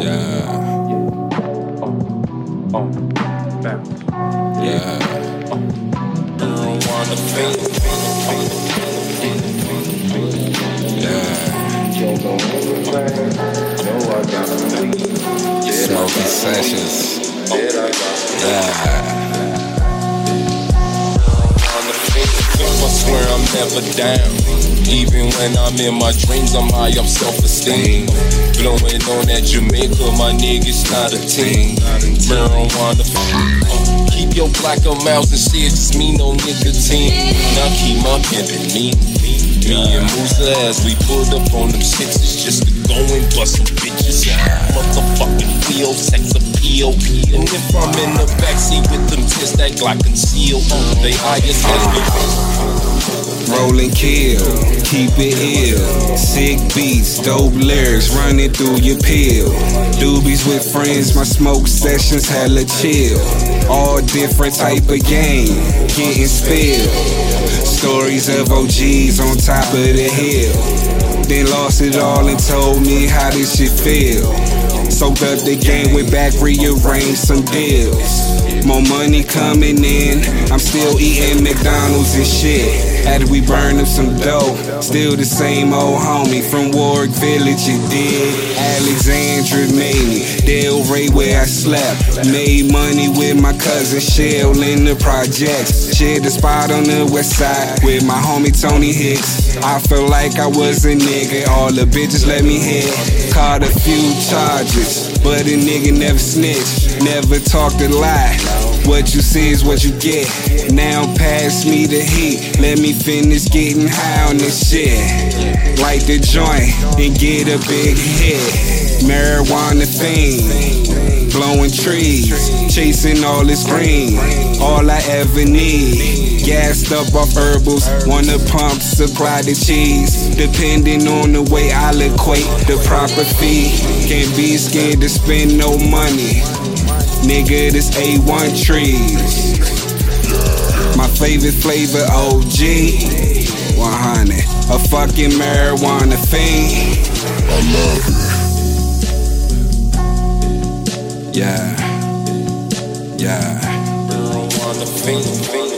Yeah. Oh, oh, yeah. I want the feeling. Smoking sessions. Yeah. Never down. Even when I'm in my dreams, I'm high up self-esteem. Blowing on that Jamaica, my niggas not a team. Marijuana. Keep your black mouth and see it just me, no nicotine. Now keep my pimpin' me. Me and Musa as we pulled up on them sixes just to go and bust some bitches. Motherfucking wheel, sex appeal. And if I'm in the backseat with them tits that Glock conceal, oh, they highest as the Rolling kill, keep it ill. Sick beats, dope lyrics running through your pill. Doobies with friends, my smoke sessions hella chill. All different type of game, getting spilled. Stories of OGs on top of the hill. Then lost it all and told me how this shit feel. Soaked up the game, went back, rearranged some deals. More money coming in, I'm still eating McDonald's and shit. After we burn up some dough, still the same old homie from Warwick Village, you did. Alexandra made me, Delray where I slept. Made money with my cousin Shell in the projects. Shared the spot on the west side with my homie Tony Hicks. I felt like I was a nigga, all the bitches let me hit. Caught a few charges, but a nigga never snitched. Never talked a lie. What you see is what you get. Now pass me the heat. Let me finish getting high on this shit. Light the joint and get a big hit. Marijuana fiend. Blowing trees, chasing all this green. All I ever need. Gassed up off herbals, wanna pump, supply the cheese. Depending on the way I'll equate the proper fee. Can't be scared to spend no money. Nigga, this A1 trees. My favorite flavor, OG. 100. A fucking marijuana fiend. I love it. Yeah. Yeah. Marijuana fiend.